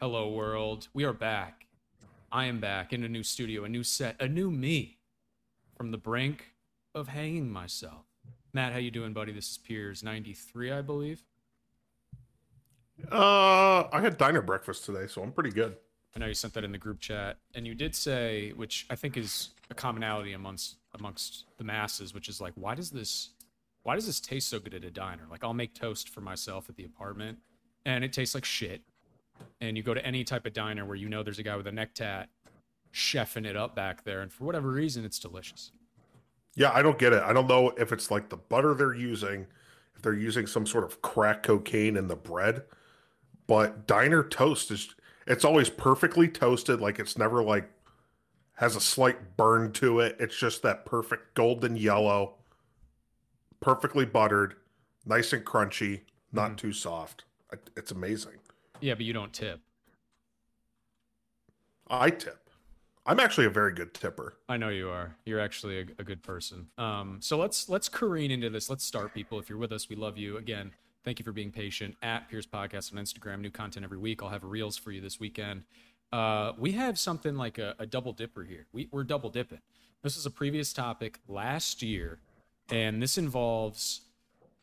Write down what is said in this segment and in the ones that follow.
Hello, world. We are back. I am back in a new studio, a new set, a new me from the brink of hanging myself. Matt, how you doing, buddy? This is Piers 93, I believe. Uh, I had diner breakfast today, so I'm pretty good. I know you sent that in the group chat, and you did say, which I think is a commonality amongst amongst the masses, which is like, why does this, why does this taste so good at a diner? Like, I'll make toast for myself at the apartment, and it tastes like shit. And you go to any type of diner where you know there's a guy with a neck tat chefing it up back there, and for whatever reason, it's delicious. Yeah, I don't get it. I don't know if it's like the butter they're using, if they're using some sort of crack cocaine in the bread, but diner toast is it's always perfectly toasted, like it's never like has a slight burn to it. It's just that perfect golden yellow, perfectly buttered, nice and crunchy, not Mhm. too soft. It's amazing. Yeah, but you don't tip. I tip. I'm actually a very good tipper. I know you are. You're actually a, a good person. Um, so let's let's careen into this. Let's start, people. If you're with us, we love you. Again, thank you for being patient. At Pierce Podcast on Instagram, new content every week. I'll have reels for you this weekend. Uh, we have something like a, a double dipper here. We, we're double dipping. This is a previous topic last year, and this involves.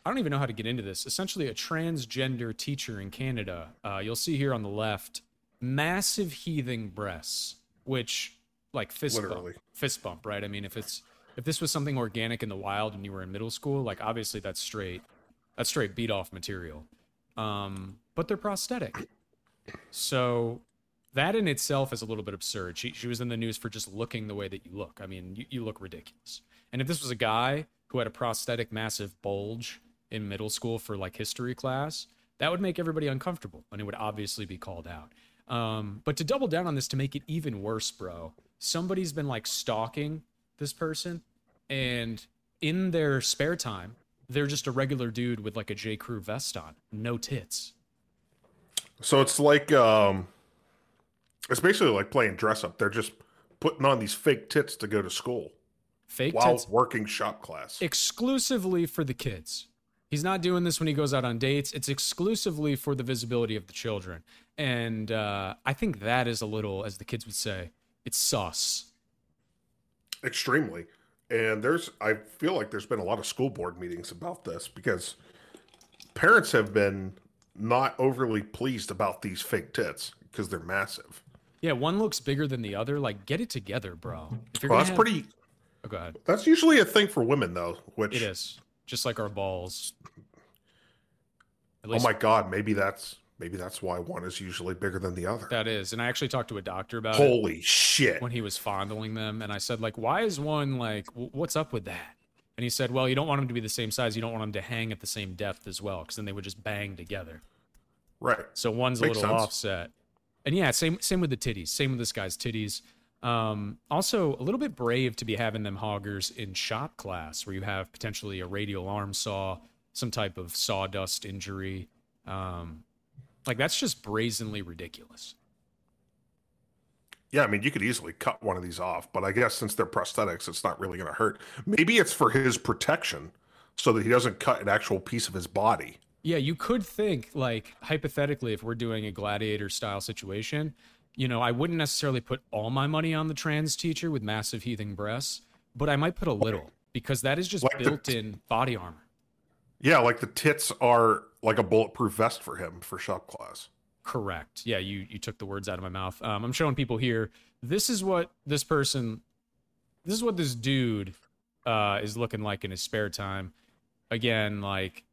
I don't even know how to get into this. Essentially, a transgender teacher in Canada. Uh, you'll see here on the left, massive heaving breasts, which like fist Literally. bump, fist bump, right? I mean, if it's if this was something organic in the wild and you were in middle school, like obviously that's straight, that's straight beat off material. Um, but they're prosthetic, so that in itself is a little bit absurd. She she was in the news for just looking the way that you look. I mean, you, you look ridiculous. And if this was a guy who had a prosthetic massive bulge in middle school for like history class, that would make everybody uncomfortable and it would obviously be called out. Um, but to double down on this to make it even worse, bro, somebody's been like stalking this person and in their spare time, they're just a regular dude with like a J. Crew vest on, no tits. So it's like um it's basically like playing dress up. They're just putting on these fake tits to go to school Fake while tits working shop class. exclusively for the kids. He's not doing this when he goes out on dates. It's exclusively for the visibility of the children. And uh, I think that is a little, as the kids would say, it's sus. Extremely. And there's I feel like there's been a lot of school board meetings about this because parents have been not overly pleased about these fake tits because they're massive. Yeah, one looks bigger than the other. Like, get it together, bro. Well, that's have- pretty Oh, go ahead. that's usually a thing for women though, which It is just like our balls. Oh my god, maybe that's maybe that's why one is usually bigger than the other. that is. And I actually talked to a doctor about it Holy shit. when he was fondling them, and I said, like, why is one like, w- what's up with that? And he said, well, you don't want them to be the same size. You don't want them to hang at the same depth as well, because then they would just bang together. Right. So one's a little sense. offset. And yeah, same same with the titties. Same with this guy's titties. Um, also, a little bit brave to be having them hoggers in shop class, where you have potentially a radial arm saw, some type of sawdust injury. Um, like that's just brazenly ridiculous. Yeah, I mean, you could easily cut one of these off, but I guess since they're prosthetics, it's not really going to hurt. Maybe it's for his protection so that he doesn't cut an actual piece of his body. Yeah, you could think like hypothetically, if we're doing a gladiator style situation, you know, I wouldn't necessarily put all my money on the trans teacher with massive heaving breasts, but I might put a little because that is just Like the- built-in body armor. Yeah, like the tits are like a bulletproof vest for him for shop class. Correct. Yeah, you you took the words out of my mouth. Um, I'm showing people here. This is what this person, this is what this dude, uh, is looking like in his spare time. Again, like,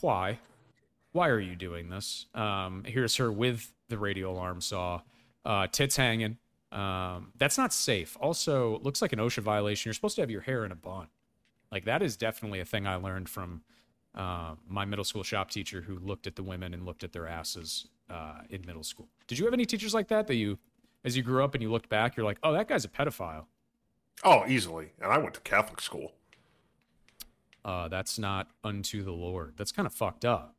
why, why are you doing this? Um, here's her with the radial arm saw, uh, tits hanging. Um, that's not safe. Also, looks like an OSHA violation. You're supposed to have your hair in a bun. Like that is definitely a thing I learned from uh, my middle school shop teacher who looked at the women and looked at their asses uh, in middle school. Did you have any teachers like that that you, as you grew up and you looked back, you're like, oh, that guy's a pedophile. Oh, easily. And I went to Catholic school. Uh, that's not unto the Lord. That's kind of fucked up.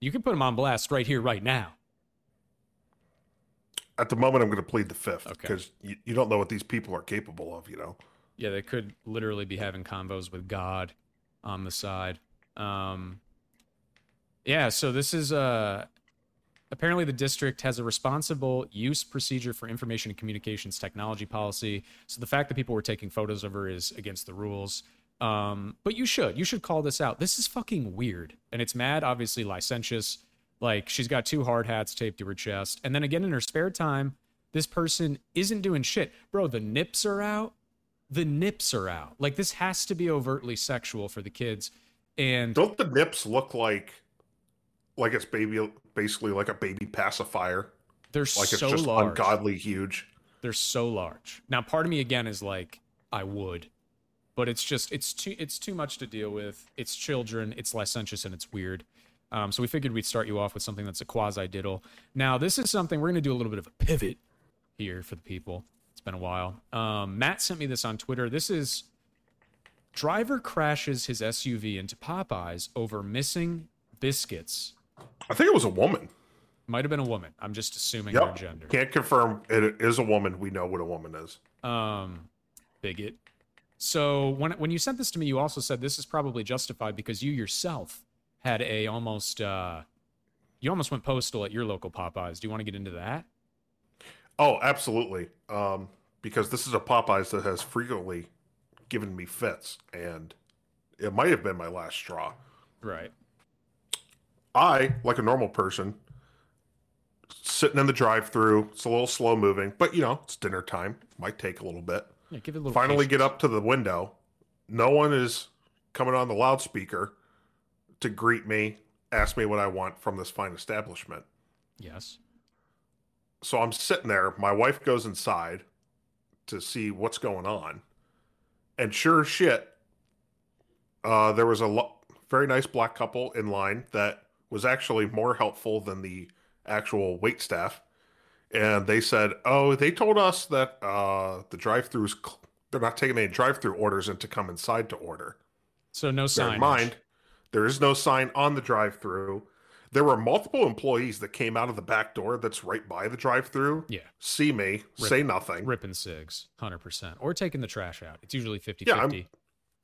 You can put him on blast right here, right now. At the moment, I'm going to plead the fifth Okay. because you, you don't know what these people are capable of, you know? Yeah, they could literally be having convos with God on the side. Um, yeah, so this is uh Apparently, the district has a responsible use procedure for information and communications technology policy. So the fact that people were taking photos of her is against the rules. Um, but you should. You should call this out. This is fucking weird. And it's mad, obviously licentious. Like she's got two hard hats taped to her chest. And then again in her spare time, this person isn't doing shit. Bro, the nips are out. The nips are out. Like this has to be overtly sexual for the kids. And Don't the nips look like like it's baby basically like a baby pacifier? they're Like it's so just large. ungodly huge. They're so large. Now, part of me again is like, I would, but it's just it's too it's too much to deal with. It's children. It's licentious and it's weird. Um, so we figured we'd start you off with something that's a quasi diddle. Now, this is something we're gonna do a little bit of a pivot here for the people. It's been a while. Um, Matt sent me this on Twitter. This is driver crashes his SUV into Popeyes over missing biscuits. I think it was a woman. Might have been a woman. I'm just assuming her gender. Can't confirm it is a woman. We know what a woman is. um bigot so when when you sent this to me you also said this is probably justified because you yourself had a almost uh you almost went postal at your local popeyes do you want to get into that Oh, absolutely. Um, because this is a Popeyes that has frequently given me fits, and it might have been my last straw. right I, like a normal person, sitting in the drive-through. It's a little slow moving, but you know it's dinner time. Might take a little bit. yeah give it a little Finally, get up to the window. No one is coming on the loudspeaker to greet me, ask me what I want from this fine establishment. yes so I'm sitting there. My wife goes inside to see what's going on, and sure as shit, uh, there was a lo- very nice black couple in line that was actually more helpful than the actual wait staff. And they said, "Oh, they told us that uh, the drive-throughs cl- they're not taking any drive-through orders and to come inside to order." so no sign mind, there is no sign on the drive-through. There were multiple employees that came out of the back door that's right by the drive-through, yeah see me, Rip- say nothing. ripping cigs 100% or taking the trash out it's usually 50 Yeah, I'm- 50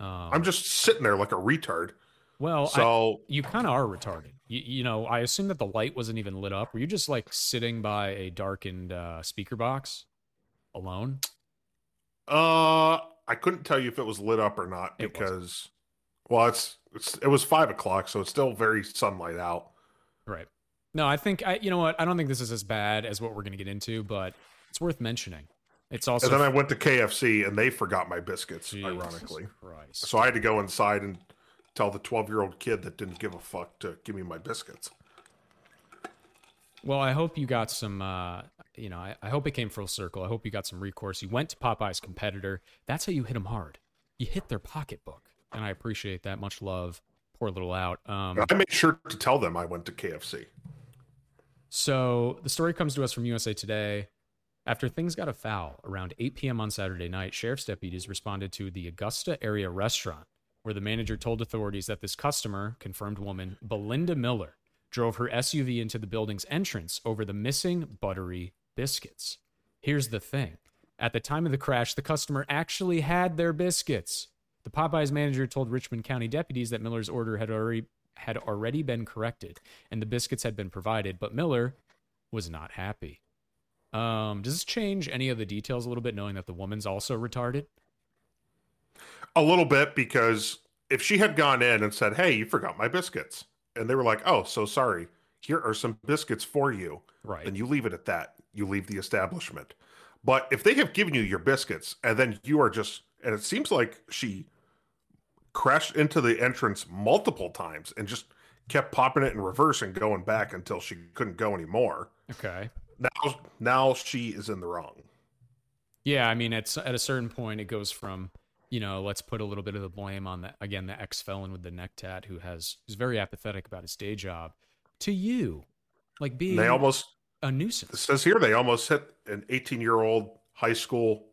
um, I'm just sitting there like a retard. well I, So you kind of are retarded. You, you know, I assume that the light wasn't even lit up. Were you just like sitting by a darkened uh, speaker box alone? uh I couldn't tell you if it was lit up or not because well it's, it's it was five o'clock, so it's still very sunlight out. Right. No, I think I. You know what? I don't think this is as bad as what we're going to get into, but it's worth mentioning. It's also and then I went to KFC and they forgot my biscuits, Jesus ironically. Christ. So I had to go inside and tell the 12 year old kid that didn't give a fuck to give me my biscuits. Well, I hope you got some. Uh, you know, I, I hope it came full circle. I hope you got some recourse. You went to Popeye's competitor. That's how you hit them hard. You hit their pocketbook, and I appreciate that. Much love. Poor little out. Um, I made sure to tell them I went to KFC. So the story comes to us from USA Today. After things got afoul around 8 p.m. on Saturday night, sheriff's deputies responded to the Augusta area restaurant, where the manager told authorities that this customer, confirmed woman Belinda Miller, drove her SUV into the building's entrance over the missing buttery biscuits. Here's the thing at the time of the crash, the customer actually had their biscuits. The Popeyes manager told Richmond County deputies that Miller's order had already had already been corrected and the biscuits had been provided, but Miller was not happy. Um, does this change any of the details a little bit, knowing that the woman's also retarded? A little bit because if she had gone in and said, Hey, you forgot my biscuits, and they were like, Oh, so sorry, here are some biscuits for you, Right. then you leave it at that. You leave the establishment. But if they have given you your biscuits and then you are just, and it seems like she crashed into the entrance multiple times and just kept popping it in reverse and going back until she couldn't go anymore. okay. Now, now she is in the wrong. Yeah, I mean, at at a certain point, it goes from you know, let's put a little bit of the blame on the again the ex felon with the neck tat who has is very apathetic about his day job, to you, like being They almost a nuisance. it says here they almost hit an 18 year old high school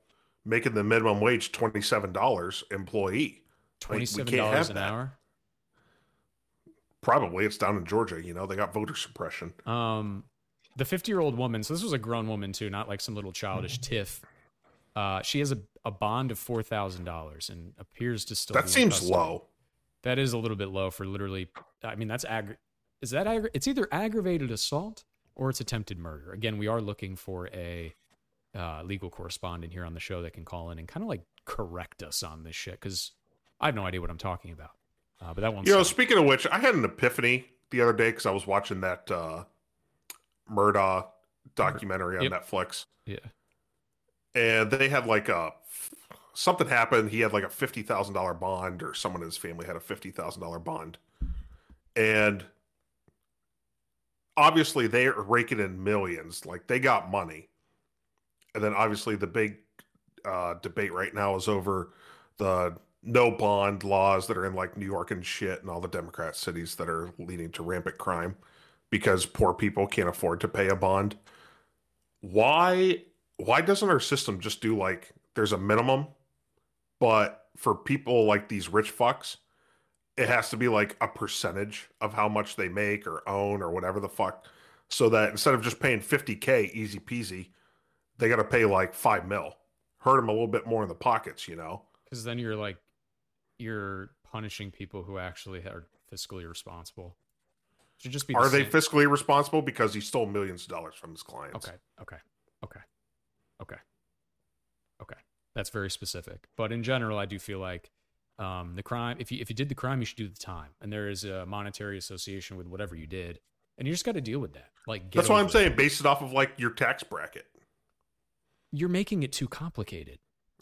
making the minimum wage $27 employee. Twenty seven can't dollars an that. hour. Probably it's down in Georgia. You know, they got voter suppression. Um, the 50 year old woman, so this was a grown woman too, not like some little childish tiff. Uh, she has a, a bond of $4,000 and appears to still That seems custody. low. That is a little bit low for literally, I mean, that's aggra- is that aggra- it's either aggravated assault or it's attempted murder. Again, we are looking for a uh, legal correspondent here on the show that can call in and kind of like correct us on this shit because I have no idea what I'm talking about. Uh, but that one's You know, speaking of which, I had an epiphany the other day because I was watching that uh, Murdaugh documentary on Yep. Netflix, yeah. and they had like a something happened. He had like a fifty thousand dollar bond, or someone in his family had a fifty thousand dollar bond, and obviously they are raking in millions. Like they got money, and then obviously the big uh, debate right now is over the no bond laws that are in like New York and shit, and all the Democrat cities that are leading to rampant crime because poor people can't afford to pay a bond. Why? Why doesn't our system just do like there's a minimum, but for people like these rich fucks, it has to be like a percentage of how much they make or own or whatever the fuck. So that instead of just paying 50K easy peasy, they got to pay like five mil. Hurt them a little bit more in the pockets, you know? Because then you're like, you're punishing people who actually are fiscally responsible. Should just be. the Are they fiscally responsible because he stole millions of dollars from his clients? Okay. Okay. Okay. Okay. Okay. That's very specific. But in general, I do feel like um, the crime. If you if you did the crime, you should do the time, and there is a monetary association with whatever you did, and you just got to deal with that. Like That's why I'm it. saying. Base it off of like your tax bracket. You're making it too complicated.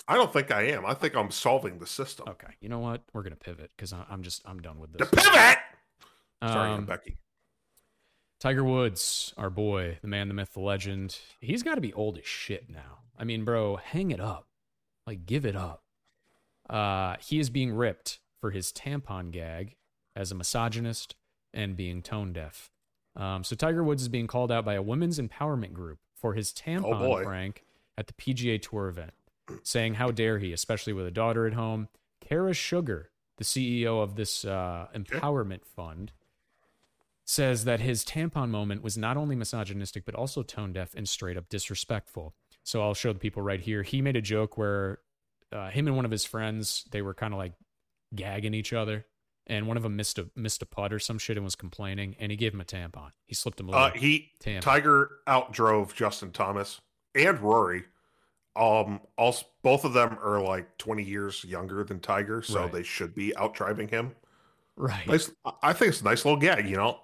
I don't think I am. I think I'm solving the system. Okay. You know what? We're gonna pivot because I'm just I'm done with this. The pivot. Sorry, Um, I'm Becky. Tiger Woods, our boy, the man, the myth, the legend. He's got to be old as shit now. I mean, bro, hang it up. Like, give it up. Uh, he is being ripped for his tampon gag as a misogynist and being tone deaf. Um, so Tiger Woods is being called out by a women's empowerment group for his tampon boy. prank at the PGA Tour event, saying, "How dare he?" Especially with a daughter at home. Kara Sugar, the CEO of this uh, empowerment fund, says that his tampon moment was not only misogynistic but also tone deaf and straight up disrespectful. So I'll show the people right here. He made a joke where uh, him and one of his friends they were kind of like gagging each other, and one of them missed a missed a putt or some shit and was complaining, and he gave him a tampon. He slipped him a little Uh, he tampon. Tiger outdrove Justin Thomas and Rory. Um, also both of them are like 20 years younger than Tiger, so Right. they should be outdriving him. right. Nice. I think it's a nice little gag. You know,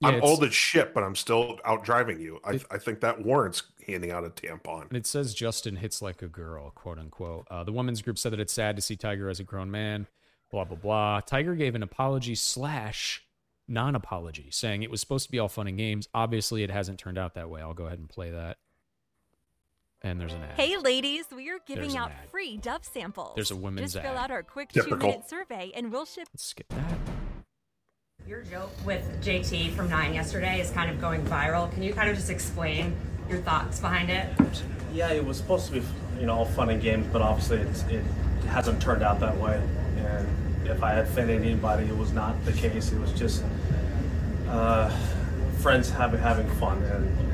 Yeah, I'm old as shit, but I'm still outdriving you. I, It- I think that warrants handing out a tampon. And it says Justin hits like a girl, quote unquote. Uh, the women's group said that it's sad to see Tiger as a grown man, blah, blah, blah. Tiger gave an apology slash non apology, saying it was supposed to be all fun and games. Obviously, it hasn't turned out that way. I'll go ahead and play that. And there's an ad. Hey, ladies, we are giving out ad. free Dove samples. There's a women's Just fill out our quick Typical. two minute survey and we'll ship. Let's skip that. Your joke with JT from Nine yesterday is kind of going viral. Can you kind of just explain your thoughts behind it? Yeah, it was supposed to be, you know, all fun and games, but obviously it's, it hasn't turned out that way. And if I offended anybody, it was not the case. It was just uh, friends having having fun. And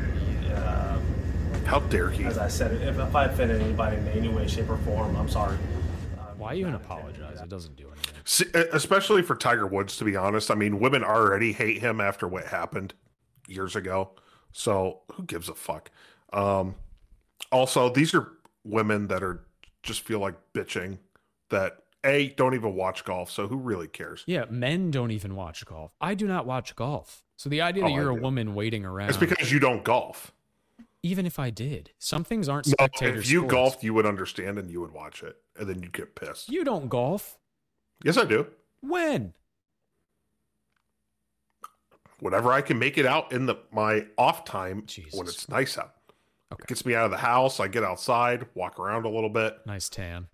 How dare he? as I said, if, if I offended anybody in any way, shape, or form, I'm sorry. Um, Why even not intending to do apologize? It doesn't do anything. See, especially for Tiger Woods, to be honest. I mean, women already hate him after what happened years ago. So who gives a fuck? Um, also, these are women that are just feel like bitching that a don't even watch golf. So who really cares? Yeah, men don't even watch golf. I do not watch golf. So the idea that Oh, you're a do. woman waiting around, It's because you don't golf. Even if I did, some things aren't No, spectator if you sports. golfed, you would understand and you would watch it, and then you'd get pissed. You don't golf. Yes, I do. When? Whenever I can make it out in the my off time when it's nice out. Okay. It gets me out of the house. I get outside, walk around a little bit. Nice tan.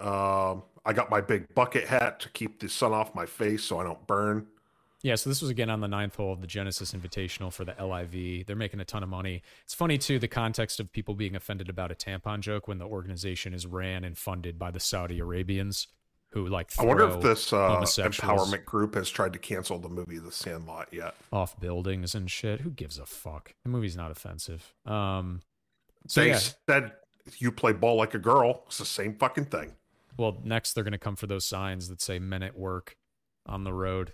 Um, I got my big bucket hat to keep the sun off my face so I don't burn. Yeah, so this was again on the ninth hole of the Genesis Invitational for the LIV. They're making a ton of money. It's funny too the context of people being offended about a tampon joke when the organization is ran and funded by the Saudi Arabians, who like I wonder if this uh, empowerment group has tried to cancel the movie The Sandlot yet. off buildings and shit. Who gives a fuck? The movie's not offensive. Um, so They yeah. said you play ball like a girl. It's the same fucking thing. Well, next they're gonna come for those signs that say "Men at Work" on the road.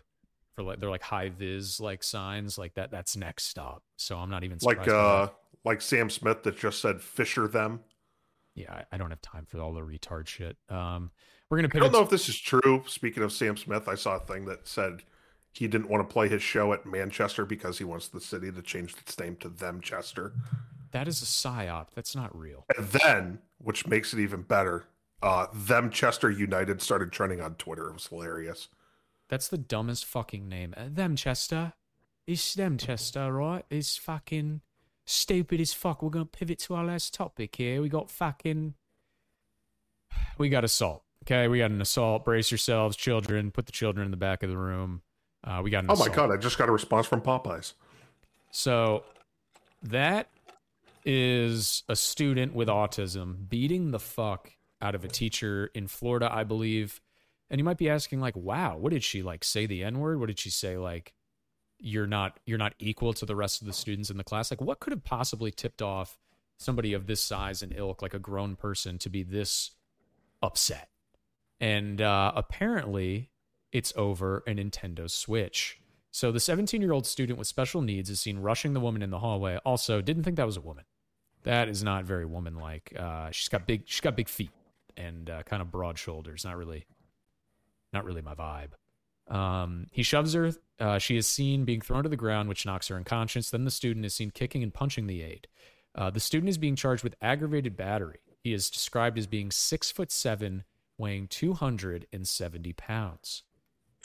For like they're like high vis like signs like that. That's next stop. So I'm not even like uh like Sam Smith that just said Fisher them. yeah, I, I don't have time for all the retard shit. Um, we're gonna I don't know if this is true. Speaking of Sam Smith, I saw a thing that said he didn't want to play his show at Manchester because he wants the city to change its name to Themchester. that is a psyop. That's not real. And then, which makes it even better, uh, Themchester United started trending on Twitter. It was hilarious. That's the dumbest fucking name. Uh, them Chester. It's them Chester, right? It's fucking stupid as fuck. We're gonna pivot to our last topic here. We got fucking we got assault. Okay, we got an assault. Brace yourselves, children. Put the children in the back of the room. Uh, we got an Oh my god! I just got a response from Popeyes. So that is a student with autism beating the fuck out of a teacher in Florida, I believe. And you might be asking, like, wow, what did she like say the N-word? What did she say? Like, you're not you're not equal to the rest of the students in the class. Like, what could have possibly tipped off somebody of this size and ilk, like a grown person, to be this upset? And uh, apparently, it's over a Nintendo Switch. So the 17 year old student with special needs is seen rushing the woman in the hallway. Also, didn't think that was a woman. That is not very woman like. Uh, she's got big. She's got big feet and uh, kind of broad shoulders. Not really. Not really my vibe. Um, he shoves her. Uh, she is seen being thrown to the ground, which knocks her unconscious. Then the student is seen kicking and punching the aide. Uh, the student is being charged with aggravated battery. He is described as being six foot seven, weighing 270 pounds.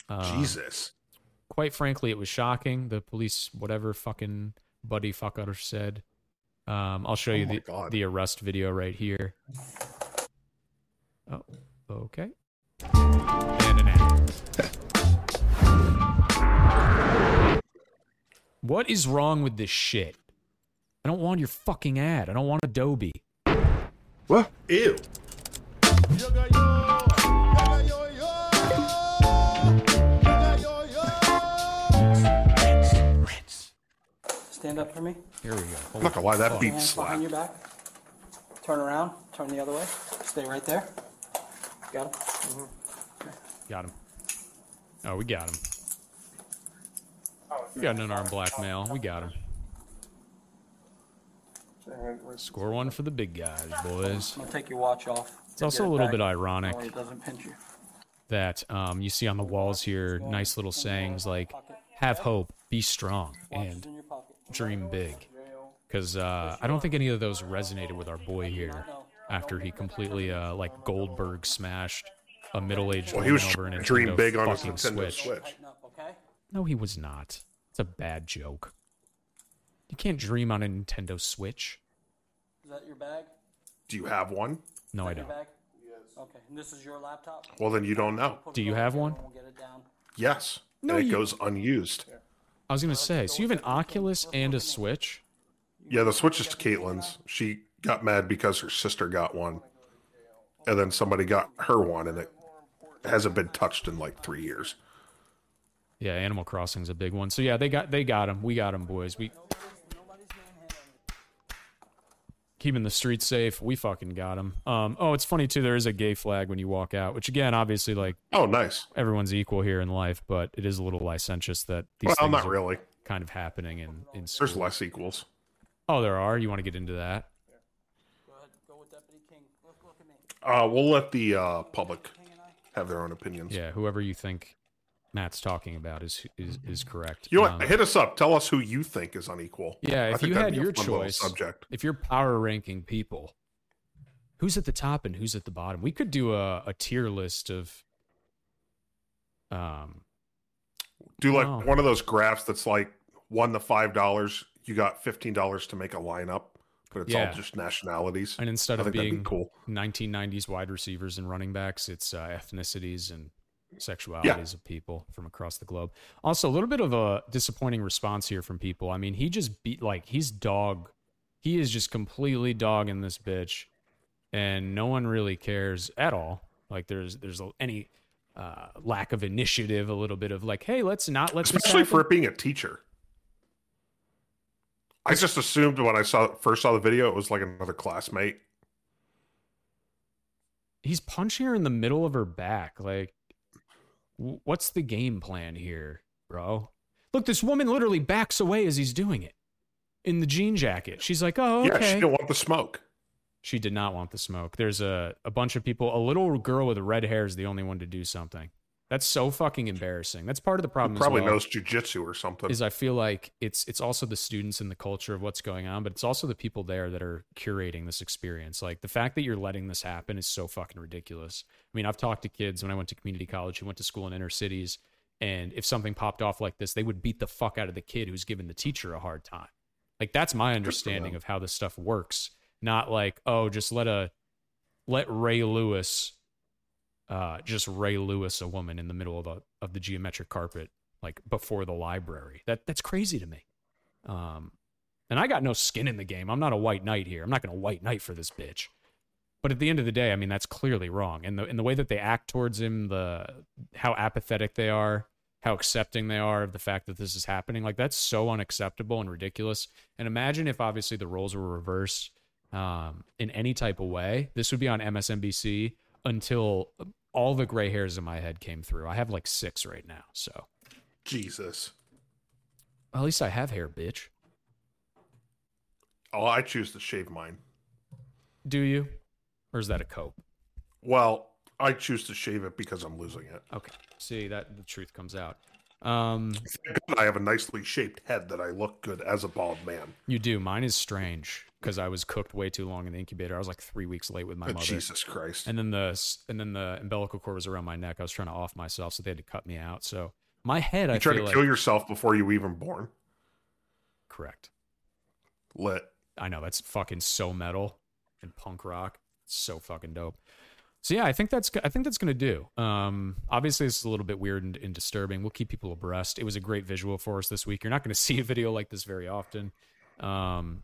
Um, Jesus. quite frankly, it was shocking. The police, whatever fucking buddy fucker said. Um, I'll show you Oh my the God. the arrest video right here. Oh, okay. And an ad. what is wrong with this shit? I don't want your fucking ad. I don't want Adobe. What? Ew. Stand up for me. Here we go. I'm not gonna lie, that beat Hands behind your back. Turn around. Turn the other way. Stay right there. Got him. Got him. Oh, we got him. We got an unarmed blackmail. We got him. Score one for the big guys, boys. I'm gonna take your watch off. It's also a little bit ironic That way it doesn't pinch you. um, you see on the walls here nice little sayings like "Have hope, be strong, and in your pocket. dream big." Because uh, I don't think any of those resonated with our boy here after he completely uh, like Goldberg smashed a middle-aged Well, he woman was over an trying to dream big on his Nintendo Switch. Switch. Tighten up, okay? No, he was not. It's a bad joke. You can't dream on a Nintendo Switch. Is that your bag? Do you have one? No, I don't. bag? Yes. Okay. And this is your laptop? Well, then you don't know. Do you have one? We'll get it down. Yes. No, and it you- goes unused. I was gonna say, so you have an Oculus and a Switch. Yeah, the Switch is to Caitlin's. She got mad because her sister got one, and then somebody got her one, and it hasn't been touched in like three years. Yeah, Animal Crossing's a big one. So yeah, they got they got him. We got him, boys. We keeping the streets safe. We fucking got him. Um. Oh, it's funny too. There is a gay flag when you walk out, which again, obviously, like Oh, nice. everyone's equal here in life, but it is a little licentious that these Well, things not are really. kind of happening in in school. There's less equals. Oh, there are. You want to get into that? Go ahead. Go with Deputy King. Look, look at me. Uh, we'll let the uh, public have their own opinions. Yeah, whoever you think Matt's talking about is is is correct. You know Um. Hit us up. Tell us who you think is unequal. Yeah, I if think you had your choice, subject. if you're power ranking people, who's at the top and who's at the bottom? We could do a, a tier list of um Do like Wow. one of those graphs that's like won the five dollars. You got fifteen dollars to make a lineup, but it's Yeah. all just nationalities. and instead I of that'd be being cool. 1990s wide receivers and running backs, it's uh, ethnicities and sexualities of people from across the globe. Also, a little bit of a disappointing response here from people. I mean, he just beat like he's dog. He is just completely dogging this bitch, and no one really cares at all. Like there's there's any uh, lack of initiative, a little bit of like, hey, let's not let this especially for it being a teacher. I just assumed when I saw first saw the video, it was like another classmate. he's punching her in the middle of her back. Like, what's the game plan here? bro. Look, this woman literally backs away as he's doing it in the jean jacket. She's like, oh, okay." Yeah, she didn't want the smoke. She did not want the smoke. There's a, a bunch of people. A little girl with red hair is the only one to do something. That's so fucking embarrassing. That's part of the problem. as Probably well, knows jujitsu or something. Is I feel like it's it's also the students and the culture of what's going on, but it's also the people there that are curating this experience. Like the fact that you're letting this happen is so fucking ridiculous. I mean, I've talked to kids when I went to community college who went to school in inner cities, and if something popped off like this, they would beat the fuck out of the kid who's giving the teacher a hard time. Like that's my understanding of how this stuff works. Not like, oh, just let a let Ray Lewis uh just Ray Lewis a woman in the middle of the of the geometric carpet like before the library. That that's crazy to me. Um and I got no skin in the game. I'm not a white knight here. I'm not going to white knight for this bitch. But at the end of the day, I mean that's clearly wrong. And the in the way that they act towards him, the how apathetic they are, how accepting they are of the fact that this is happening, like that's so unacceptable and ridiculous. And imagine if obviously the roles were reversed um, in any type of way. This would be on MSNBC until all the gray hairs in my head came through. I have like six right now, so Jesus. at least I have hair, bitch. Oh, I choose to shave mine. Do you? Or is that a cope? Well, I choose to shave it because I'm losing it. Okay. See that the truth comes out. Um, I have a nicely shaped head that I look good as a bald man. you do. Mine is strange because I was cooked way too long in the incubator. I was like three weeks late with my Oh, mother. Jesus Christ. And then the and then the umbilical cord was around my neck. I was trying to off myself, so they had to cut me out. So my head, I you try feel to like kill yourself before you were even born. correct. Lit. I know that's fucking so metal and punk rock. It's so fucking dope. So yeah, I think that's I think that's gonna do. Um, obviously, this is a little bit weird and, and disturbing. We'll keep people abreast. It was a great visual for us this week. You're not gonna see a video like this very often. Um,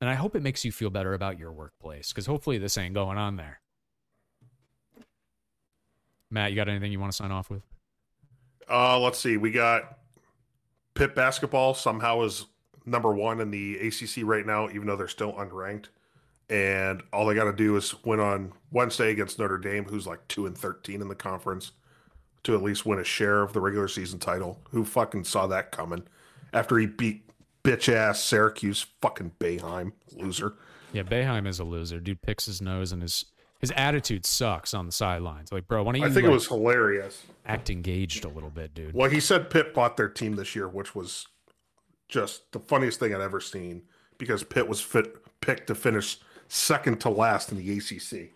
and I hope it makes you feel better about your workplace because hopefully this ain't going on there. Matt, you got anything you want to sign off with? Uh, let's see. We got Pitt basketball somehow is number one in the ACC right now, even though they're still unranked. And all they got to do is win on Wednesday against Notre Dame, who's like two and thirteen in the conference, to at least win a share of the regular season title. Who fucking saw that coming? After he beat bitch ass Syracuse, fucking Boeheim loser. Yeah, Boeheim is a loser. Dude picks his nose and his his attitude sucks on the sidelines. Like, bro, why don't you I think like, it was hilarious. act engaged a little bit, dude? Well, he said Pitt bought their team this year, which was just the funniest thing I'd ever seen because Pitt was fit, picked to finish second to last in the ACC.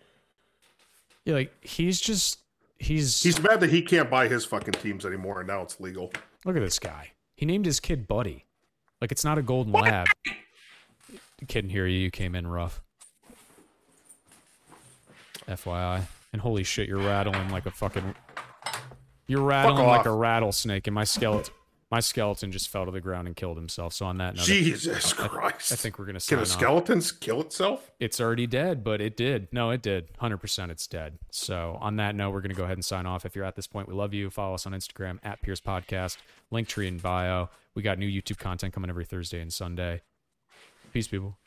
Yeah, like he's just he's, He's mad that he can't buy his fucking teams anymore, and now it's legal. look at this guy. He named his kid Buddy. Like it's not a golden lab. Couldn't hear you. You came in rough. FYI. And holy shit, you're rattling like a fucking. You're rattling like off. a rattlesnake, and my skeleton, my skeleton just fell to the ground and killed himself. So on that note, Jesus Christ! I think we're gonna can a off. skeletons kill itself? it's already dead, but it did. No, it did. 100% it's dead. So, on that note, we're to go ahead and sign off. If you're at this point, we love you. Follow us on Instagram at Pierce Podcast, link tree in bio. We got new YouTube content coming every Thursday and Sunday. Peace, people.